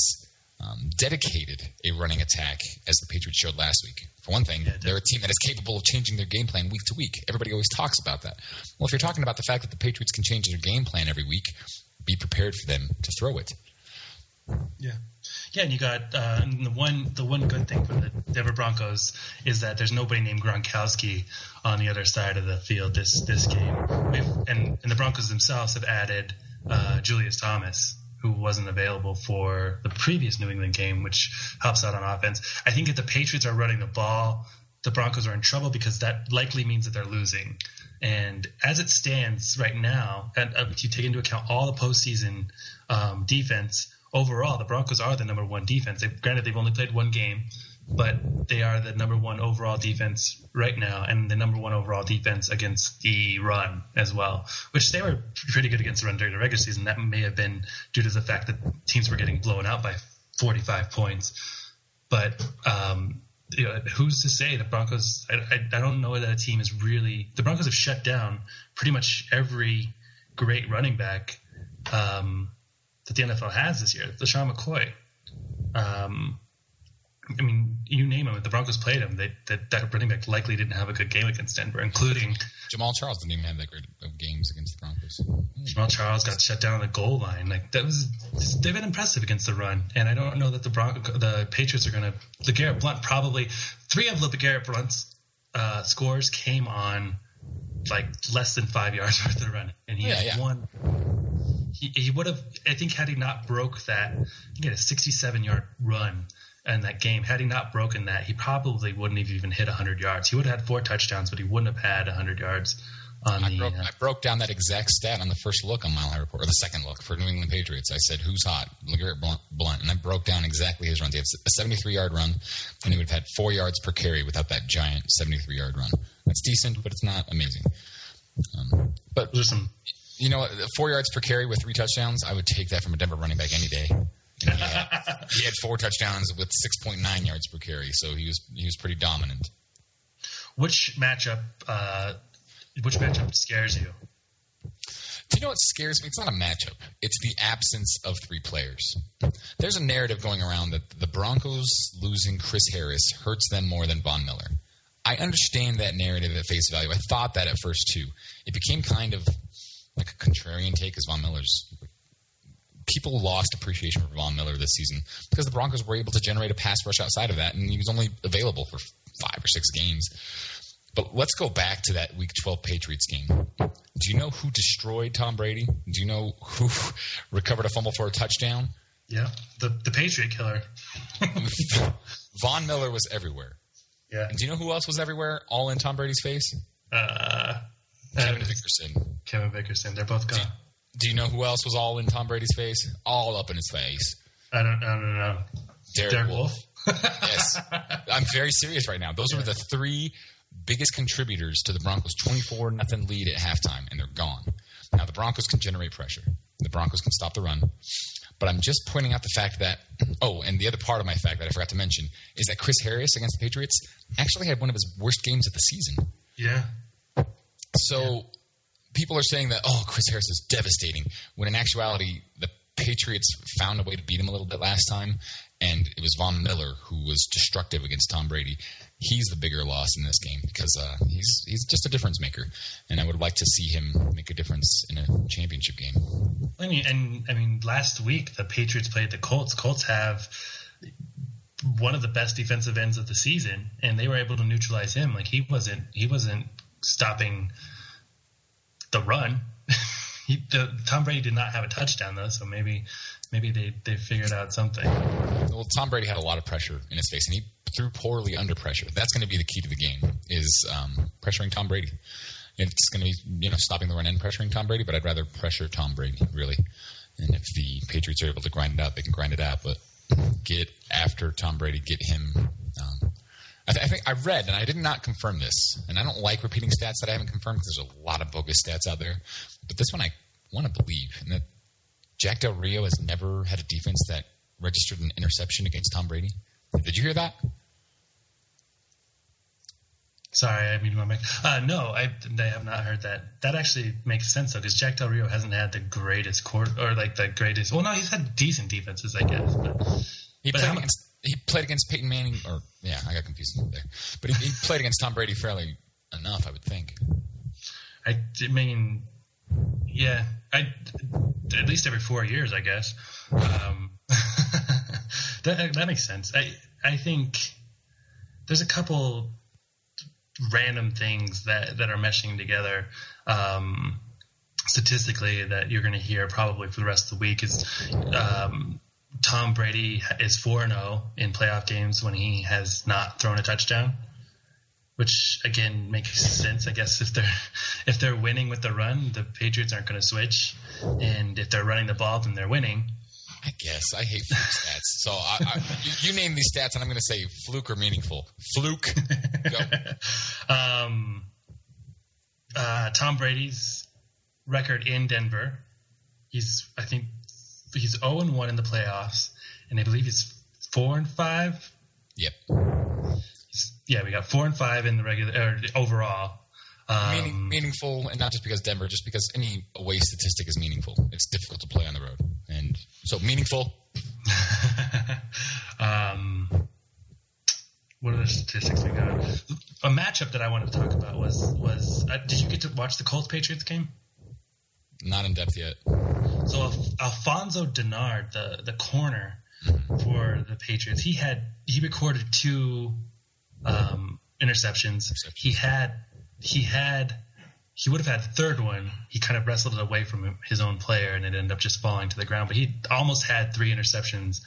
um, dedicated a running attack as the Patriots showed last week. For one thing, Yeah, they're a team that is capable of changing their game plan week to week. Everybody always talks about that. Well, if you're talking about the fact that the Patriots can change their game plan every week, be prepared for them to throw it. Yeah, yeah, and you got uh, the one the one good thing for the Denver Broncos is that there's nobody named Gronkowski on the other side of the field this this game, and and the Broncos themselves have added uh, Julius Thomas, who wasn't available for the previous New England game, which helps out on offense. I think if the Patriots are running the ball, the Broncos are in trouble because that likely means that they're losing. And as it stands right now, and uh, if you take into account all the postseason um, defense, overall the Broncos are the number one defense. They've, granted, they've only played one game, but they are the number one overall defense right now, and the number one overall defense against the run as well. Which they were pretty good against the run during the regular season. That may have been due to the fact that teams were getting blown out by 45 points. But um, you know, who's to say the Broncos? I, I, I don't know that a team is really. The Broncos have shut down pretty much every great running back um, that the NFL has this year. LeSean McCoy. Um, I mean, you name him. If the Broncos played him, they, that that running back likely didn't have a good game against Denver, including Jamaal Charles didn't even have that great of games against the Broncos. Jamaal Charles got shut down on the goal line. Like that was they've been impressive against the run, and I don't know that the Bron- the Patriots are going to. LeGarrette Blunt probably three of LeGarrette Blunt's uh, scores came on like less than five yards [laughs] worth of running, and he Yeah, had yeah. one. He, he would have, I think, had he not broke that, he had a 67 yard run in that game. Had he not broken that, he probably wouldn't have even hit 100 yards. He would have had four touchdowns, but he wouldn't have had 100 yards on I the. broke, uh, I broke down that exact stat on the first look on Mile High Report, or the second look for New England Patriots. I said, "Who's hot?" LeGarrette Blunt, Blunt, and I broke down exactly his runs. He had a 73-yard run, and he would have had four yards per carry without that giant 73-yard run. That's decent, but it's not amazing. Um, but those are some you know, what? four yards per carry with three touchdowns, I would take that from a Denver running back any day. He, had, [laughs] he had four touchdowns with 6.9 yards per carry, so he was he was pretty dominant. Which matchup? Uh, which matchup scares you? Do you know what scares me? It's not a matchup. It's the absence of three players. There's a narrative going around that the Broncos losing Chris Harris hurts them more than Von Miller. I understand that narrative at face value. I thought that at first too. It became kind of like a contrarian take is Von Miller's people lost appreciation for Von Miller this season because the Broncos were able to generate a pass rush outside of that, and he was only available for five or six games. But let's go back to that Week 12 Patriots game. Do you know who destroyed Tom Brady? Do you know who [laughs] recovered a fumble for a touchdown? Yeah, the the Patriot killer. [laughs] Von Miller was everywhere. Yeah, And do you know who else was everywhere? All in Tom Brady's face? uh, Kevin Vickerson. Kevin Vickerson. They're both gone. Do you know who else was all in Tom Brady's face? All up in his face. I don't, I don't know. Derek, Derek Wolfe. Wolfe. [laughs] Yes. I'm very serious right now. Those were the three biggest contributors to the Broncos' 24 nothing lead at halftime, and they're gone. Now, the Broncos can generate pressure. The Broncos can stop the run. But I'm just pointing out the fact that, [clears throat] oh, and the other part of my fact that I forgot to mention is that Chris Harris against the Patriots actually had one of his worst games of the season. yeah, So people are saying that, oh, Chris Harris is devastating, when in actuality, the Patriots found a way to beat him a little bit last time, and it was Von Miller who was destructive against Tom Brady. He's the bigger loss in this game because uh, he's he's just a difference maker, and I would like to see him make a difference in a championship game. I mean, and I mean, last week the Patriots played the Colts. Colts have one of the best defensive ends of the season, and they were able to neutralize him. Like he wasn't, he wasn't stopping the run. [laughs] he, the, Tom Brady did not have a touchdown though, so maybe maybe they they figured out something. Well, Tom Brady had a lot of pressure in his face, and he threw poorly under pressure. That's going to be the key to the game: is um, pressuring Tom Brady. It's going to be you know stopping the run and pressuring Tom Brady, but I'd rather pressure Tom Brady really. And if the Patriots are able to grind it out, they can grind it out. But get after Tom Brady, get him. Um, I, th- I think I read, and I did not confirm this, and I don't like repeating stats that I haven't confirmed because there's a lot of bogus stats out there. But this one I want to believe, and that Jack Del Rio has never had a defense that registered an interception against Tom Brady. Did you hear that? Sorry, I mean my mic. Uh, no, I, I have not heard that. That actually makes sense though, because Jack Del Rio hasn't had the greatest court or like the greatest. Well, no, he's had decent defenses, I guess. But, He But played against he played against Peyton Manning, or yeah, I got confused there. But he, he played against Tom Brady fairly enough, I would think. I, mean, yeah, I at least every four years, I guess. Um, [laughs] that that makes sense. I I think there's a couple random things that that are meshing together. Um, statistically, that you're going to hear probably for the rest of the week is um, Tom Brady is four and zero in playoff games when he has not thrown a touchdown which again makes sense. I guess if they're if they're winning with the run, the Patriots aren't going to switch, and if they're running the ball, then they're winning. I guess I hate fluke stats. So I, I, you, you name these stats, and I'm going to say fluke or meaningful. Fluke. [laughs] Um, uh, Tom Brady's record in Denver, he's I think he's zero and one in the playoffs, and I believe he's four and five. Yep. Yeah, we got four and five in the regular or overall. Um, Meaning, meaningful, and not just because Denver, just because any away statistic is meaningful. It's difficult to play on the road, and so meaningful. [laughs] um, what are the statistics we got? A matchup that I wanted to talk about was was uh, did you get to watch the Colts Patriots game? Not in depth yet. So Alf- Alfonzo Dennard, the the corner for the Patriots, he had he recorded two um, interceptions. He had he had he would have had the third one. He kind of wrestled it away from his own player, and it ended up just falling to the ground. But he almost had three interceptions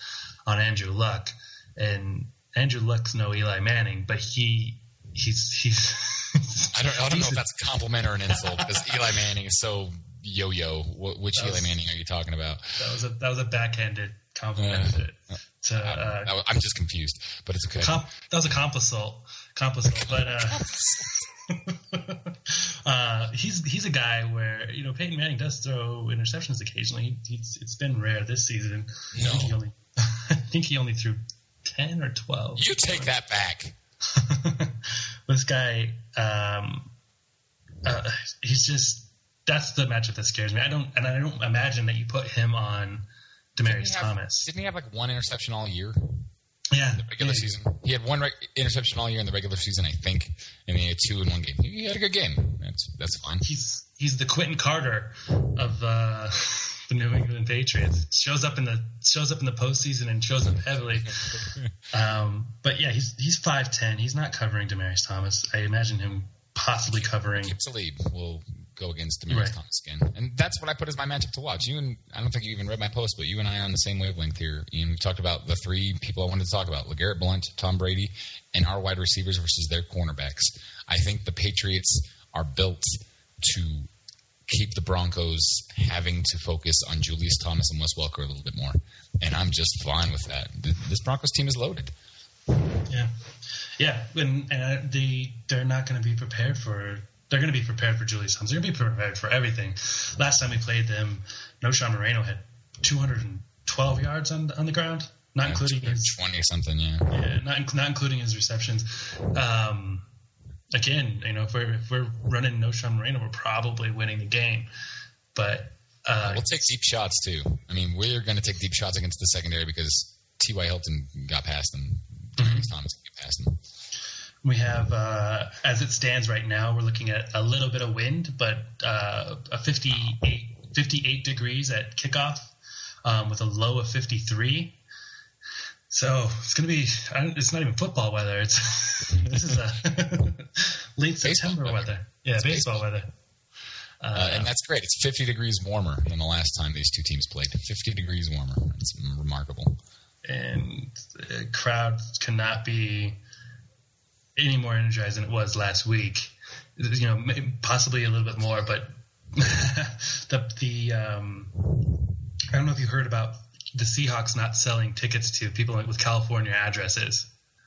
on Andrew Luck, and Andrew Luck's no Eli Manning, but he he's he's. I don't, I don't know if that's a compliment or an insult because Eli Manning is so yo-yo. Which That was- Eli Manning are you talking about? that was a that was a backhanded compliment Yeah. to, uh, I, I'm just confused, but it's okay. Comp, that was a complisol, complisol, but uh, [laughs] [laughs] uh, he's he's a guy where you know Peyton Manning does throw interceptions occasionally. He's, it's been rare this season. I think he No. only [laughs] I think he only threw ten or twelve. You take that back. this guy, um, uh, he's just that's the matchup that scares me. I don't and I don't imagine that you put him on Didn't Demaryius have- Thomas. Didn't he have like one interception all year? Yeah, The regular yeah. season. He had one reg- interception all year in the regular season, I think, and he had two in one game. He had a good game. That's that's fine. he's he's the Quentin Carter of uh, [laughs] the New England Patriots. Shows up in the shows up in the postseason and shows up heavily. [laughs] Um, but yeah, he's he's five ten. He's not covering Demaryius Thomas. I imagine him possibly covering. Aqib Talib will go against Demaryius Right. Thomas again, and that's what I put as my matchup to watch. You and I don't think you even read my post, but you and I are on the same wavelength here. Ian, we talked about the three people I wanted to talk about: Legarrette Blunt, Tom Brady, and our wide receivers versus their cornerbacks. I think the Patriots are built to keep the Broncos having to focus on Julius Thomas and Wes Welker a little bit more, and I'm just fine with that. This Broncos team is loaded. Yeah, yeah, and, and uh, the they're not going to be prepared for. They're going to be prepared for Julius Thomas. They're going to be prepared for everything. Last time we played them, Knowshon Moreno had 212 yards on on the ground, not including his twenty something, yeah. Yeah, not not including his receptions. Um, again, you know, if we're if we're running Knowshon Moreno, we're probably winning the game. But uh, We'll take deep shots too. I mean, we're going to take deep shots against the secondary because T.Y. Hilton got past them. Demaryius Thomas got past them. we have, uh, as it stands right now, we're looking at a little bit of wind, but uh, a 58, 58 degrees at kickoff um, with a low of 53. So it's going to be, I don't, it's not even football weather. It's [laughs] This is a [laughs] late September weather. weather. Yeah, baseball, weather. Uh, and that's great. It's 50 degrees warmer than the last time these two teams played. 50 degrees warmer. It's remarkable. And the crowd cannot be any more energized than it was last week. You know, possibly a little bit more, but [laughs] the the um, I don't know if you heard about the Seahawks not selling tickets to people with California addresses.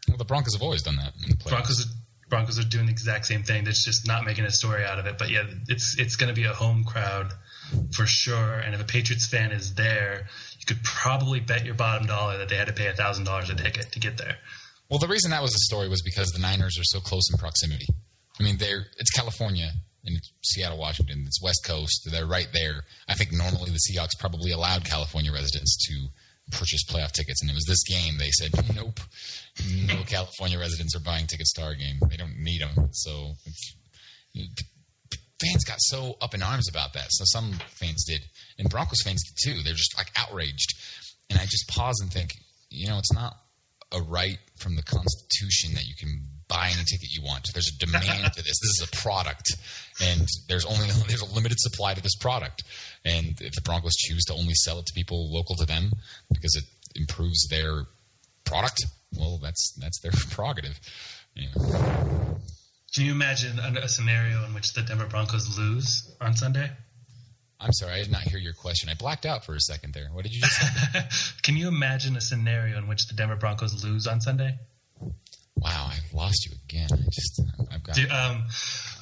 Well, the Broncos have always done that in the. Broncos Broncos are doing the exact same thing. They're just not making a story out of it. But yeah, it's it's going to be a home crowd for sure. And if a Patriots fan is there, you could probably bet your bottom dollar that they had to pay thousand dollars a ticket to get there. Well, the reason that was a story was because the Niners are so close in proximity. I mean, they're it's California and it's Seattle, Washington. It's West Coast. They're right there. I think normally the Seahawks probably allowed California residents to purchase playoff tickets, and it was this game. They said, "Nope, no California residents are buying tickets to our game. They don't need them." So fans got so up in arms about that. So some fans did, and Broncos fans did too. They're just like outraged, and I just pause and think, you know, it's not a right from the Constitution that you can buy any ticket you want. There's a demand to this. This is a product, and there's only [laughs] there's a limited supply to this product. And if the Broncos choose to only sell it to people local to them because it improves their product, well, that's that's their [laughs] prerogative. Can you imagine a, scenario in which the Denver Broncos lose on Sunday? I'm sorry, I did not hear your question. I blacked out for a second there. What did you just say? [laughs] Can you imagine a scenario in which the Denver Broncos lose on Sunday? wow, I've lost you again. I just I've got Do, um,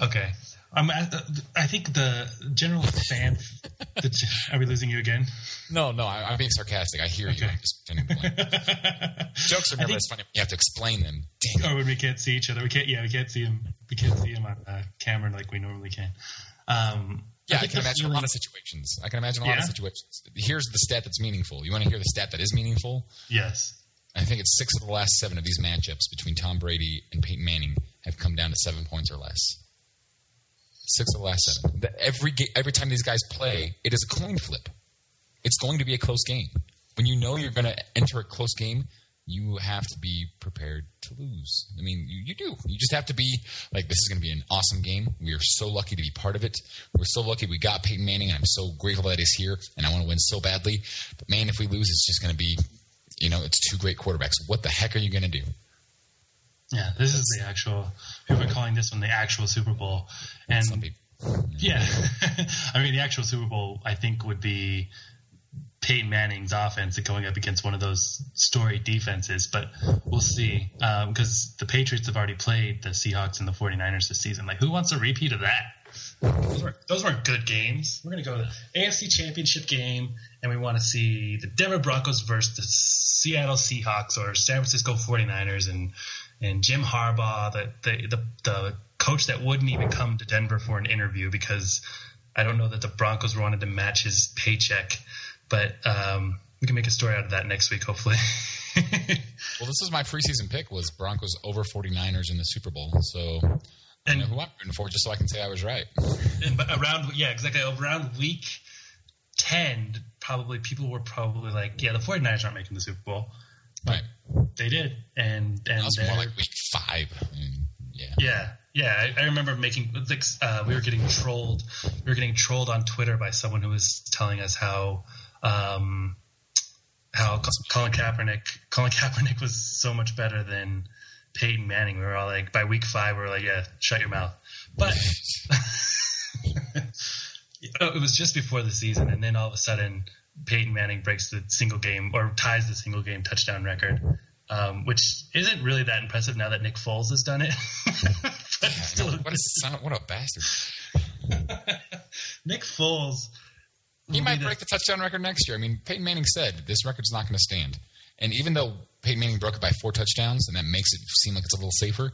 okay. I'm at, I think the general fan. The, [laughs] are we losing you again? no, no. I, I'm being sarcastic. I hear you. Okay. I'm just. [laughs] Jokes are never think- as funny. You have to explain them. Dang it. or when we can't see each other. We can't. Yeah, we can't see him. We can't see him on uh, camera like we normally can. Um, Yeah, I, think can imagine a lot of situations. I can imagine a lot of situations. Here's the stat that's meaningful. You want to hear the stat that is meaningful? Yes. I think it's six of the last seven of these matchups between Tom Brady and Peyton Manning have come down to seven points or less. Six of the last seven. The- Every every time these guys play, it is a coin flip. It's going to be a close game. When you know you're going to enter a close game, you have to be prepared to lose. I mean, you, you do. You just have to be like, this is going to be an awesome game. We are so lucky to be part of it. We're so lucky we got Peyton Manning, and I'm so grateful that he's here, and I want to win so badly. But man, if we lose, it's just going to be, you know, it's two great quarterbacks. What the heck are you going to do? Yeah. This is the actual. People are calling this one the actual Super Bowl, and Some people. yeah, [laughs] I mean the actual Super Bowl. I think would be Peyton Manning's offense going up against one of those story defenses, but we'll see um, because the Patriots have already played the Seahawks and the 49ers this season. Like, who wants a repeat of that? Those weren't, those weren't good games. We're going to go to the AFC Championship game, and we want to see the Denver Broncos versus the Seattle Seahawks or San Francisco 49ers and and Jim Harbaugh, the the, the, the coach that wouldn't even come to Denver for an interview because I don't know that the Broncos wanted to match his paycheck. But um, we can make a story out of that next week, hopefully. [laughs] Well, this is my preseason pick was Broncos over 49ers in the Super Bowl. So I and know who I'm rooting for just so I can say I was right. and but around yeah exactly around week 10 probably people were probably like yeah the 49ers aren't making the super bowl Right. they did and and That was more like week five. I mean, yeah. yeah yeah I, I remember making like uh, we were getting trolled we were getting trolled on twitter by someone who was telling us how um how Colin Kaepernick Colin [laughs] Kaepernick was so much better than Peyton Manning. We were all like, by week five, we were like, yeah, shut your mouth. But [laughs] it was just before the season, and then all of a sudden, Peyton Manning breaks the single game or ties the single game touchdown record, um, which isn't really that impressive now that Nick Foles has done it. [laughs] still, know. What a what a bastard. Nick Foles. He might break the touchdown record next year. I mean, Peyton Manning said this record's not going to stand. And even though Peyton Manning broke it by four touchdowns, and that makes it seem like it's a little safer,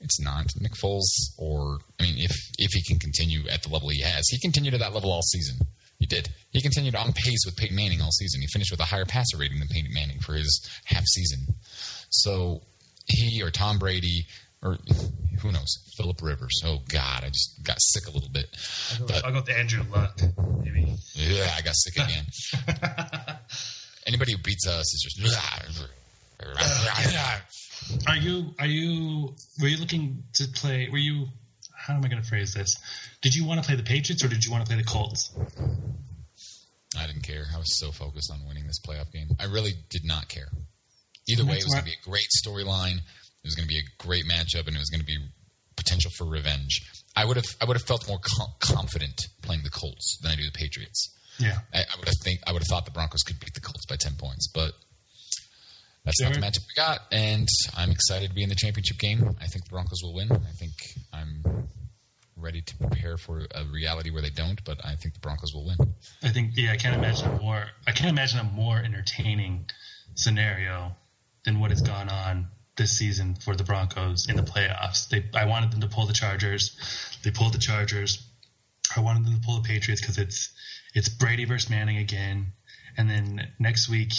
it's not. Nick Foles, or I mean, if if he can continue at the level he has, he continued at that level all season. He did. He continued on pace with Peyton Manning all season. He finished with a higher passer rating than Peyton Manning for his half season. So he or Tom Brady or who knows, Philip Rivers. Oh God, I just got sick a little bit. I'll go, But I'll go with Andrew Luck, maybe. yeah, I got sick again. [laughs] Anybody who beats us is just. [laughs] Are you are you were you looking to play? Were you how am I going to phrase this? Did you want to play the Patriots or did you want to play the Colts? I didn't care. I was so focused on winning this playoff game. I really did not care. Either way, it was going to be a great storyline. It was going to be a great matchup, and it was going to be potential for revenge. I would have I would have felt more com- confident playing the Colts than I do the Patriots. Yeah. I, I would have think I would have thought the Broncos could beat the Colts by ten points, but that's not the matchup we got. And I'm excited to be in the championship game. I think the Broncos will win. I think I'm ready to prepare for a reality where they don't, but I think the Broncos will win. I think yeah, I can't imagine a more I can't imagine a more entertaining scenario than what has gone on this season for the Broncos in the playoffs. They I wanted them to pull the Chargers. They pulled the Chargers. I wanted them to pull the Patriots because it's it's Brady versus Manning again, and then next week,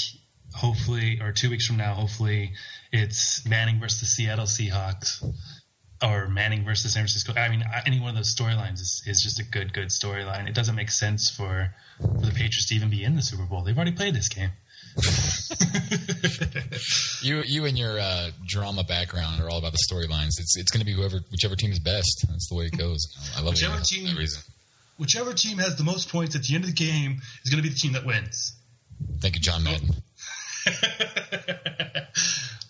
hopefully, or two weeks from now, hopefully, it's Manning versus the Seattle Seahawks. Or Manning versus San Francisco. I mean, any one of those storylines is, is just a good, good storyline. It doesn't make sense for, for the Patriots to even be in the Super Bowl. They've already played this game. [laughs] You, you and your uh, drama background are all about the storylines. It's it's going to be whoever, whichever team is best. That's the way it goes. I love Whichever it for team- reason. Whichever team has the most points at the end of the game is going to be the team that wins. Thank you, John Madden. [laughs]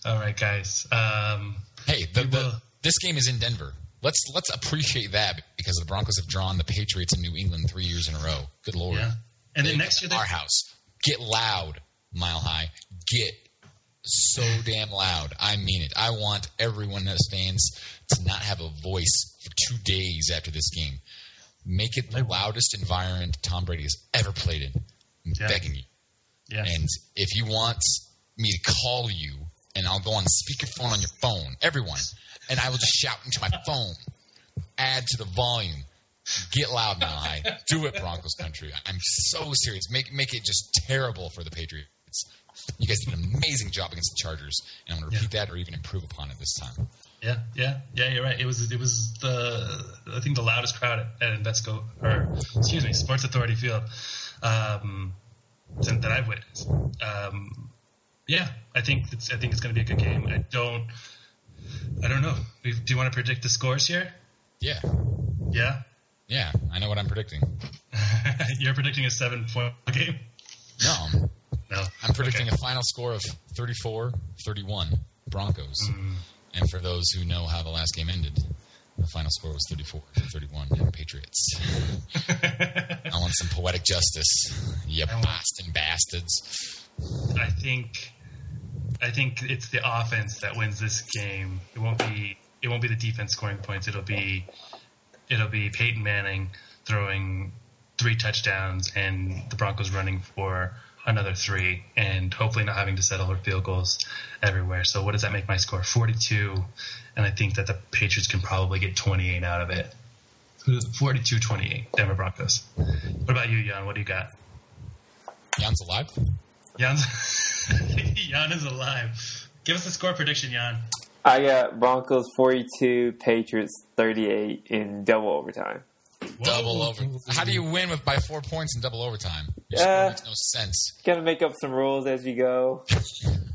All right, guys. Um, Hey, the, the, will. this game is in Denver. Let's let's appreciate that because the Broncos have drawn the Patriots in New England three years in a row. Good lord! yeah. And then next year, they, our house get loud, mile high. Get so damn loud. I mean it. I want everyone that stands to not have a voice for two days after this game. Make it the loudest environment Tom Brady has ever played in. I'm Yeah. begging you. yeah. And if you want me to call you, and I'll go on speakerphone on your phone, everyone, and I will just shout into my phone, add to the volume, get loud I do it, Broncos country. I'm so serious. Make make it just terrible for the Patriots. You guys did an amazing job against the Chargers, and I'm going to repeat that or even improve upon it this time. Yeah, yeah, yeah. You're right. It was it was the I think the loudest crowd at, at Invesco or excuse me, Sports Authority Field um, that that I've witnessed. Um, yeah, I think it's I think it's going to be a good game. I don't I don't know. Do you want to predict the scores here? Yeah, Yeah, yeah, I know what I'm predicting. [laughs] you're predicting a seven point game. No, No, I'm predicting Okay. a final score of 34 31 Broncos. Mm. And for those who know how the last game ended, the final score was 34 31 Patriots. [laughs] I want some poetic justice. You I want- Boston bastards. I think I think it's the offense that wins this game. It won't be it won't be the defense scoring points. It'll be it'll be Peyton Manning throwing three touchdowns and the Broncos running for another three and hopefully not having to settle for field goals everywhere. So what does that make my score? 42 and I think that the Patriots can probably get 28 out of it. 42-28 Denver Broncos. What about you, Jan? What do you got? Jan's alive? Jan's [laughs] Jan is alive. Give us a score prediction, Jan. I got Broncos 42, Patriots 38 in double overtime. Double Whoa. over. How do you win with by four points in double overtime? Your Yeah. Uh, makes no sense. Gotta make up some rules as you go. [laughs]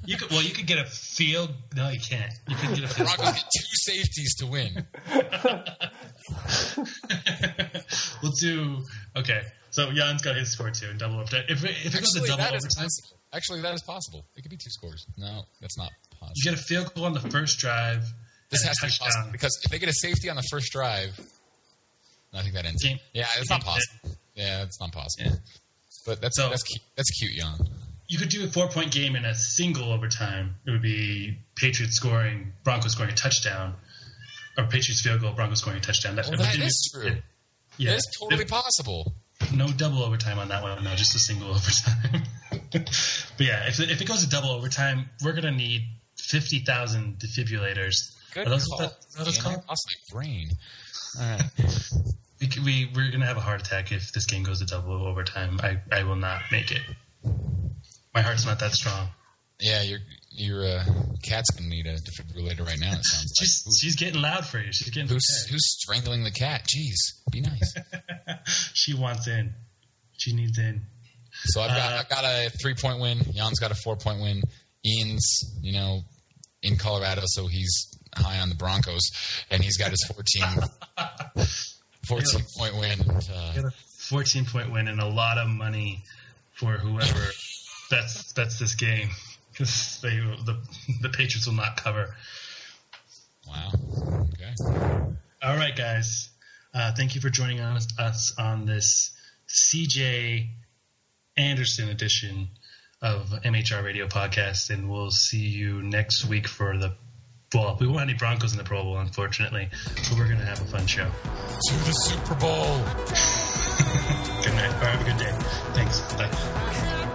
You could well, you could get a field. No, you can't. You could get a field. Broncos get two safeties to win. [laughs] we'll do okay. So Jan's got his score too in double overtime. If it, if it goes to double that is overtime. Actually, that is possible. It could be two scores. No, that's not possible. you get a field goal on the first drive. This has to be possible because if they get a safety on the first drive, I think that ends. it. Game- Yeah, it's not possible. Yeah, it's not possible. Yeah. But that's So- that's cute. That's cute, Jan. You could do a four point game in a single overtime. It would be Patriots scoring, Broncos scoring a touchdown, or Patriots field goal, Broncos scoring a touchdown. Oh, well, but that then is you- true. Yeah, That is totally possible. no double overtime on that one. No, just a single [laughs] overtime. but yeah, if, if it goes to double overtime, we're gonna need fifty thousand defibrillators. Good Are those call. what that- what called? Lost my brain. All right. we, we, we're gonna have a heart attack if this game goes to double overtime. I I will not make it. My heart's not that strong. Yeah, your your uh, cat's gonna need a defibrillator right now. It sounds [laughs] like. She's Who's, she's getting loud for you. She's getting who's who's strangling the cat? Jeez, be nice. [laughs] she wants in. She needs in. So I've got Uh, I've got a three point win. Jan's got a four point win. Ian's you know in Colorado, so he's high on the Broncos, and he's got his 14 [laughs] 14 point win. Uh, Got a 14 point win and a lot of money for whoever bets bets this game because they the the Patriots will not cover. wow. Okay. All right, guys. Uh, thank you for joining us, us on this CJ Anderson edition of MHR Radio Podcast, and we'll see you next week for the. Well, we won't have any Broncos in the Pro Bowl, unfortunately, but we're going to have a fun show. To the Super Bowl. [laughs] Good night, or have a good day. Thanks. Bye.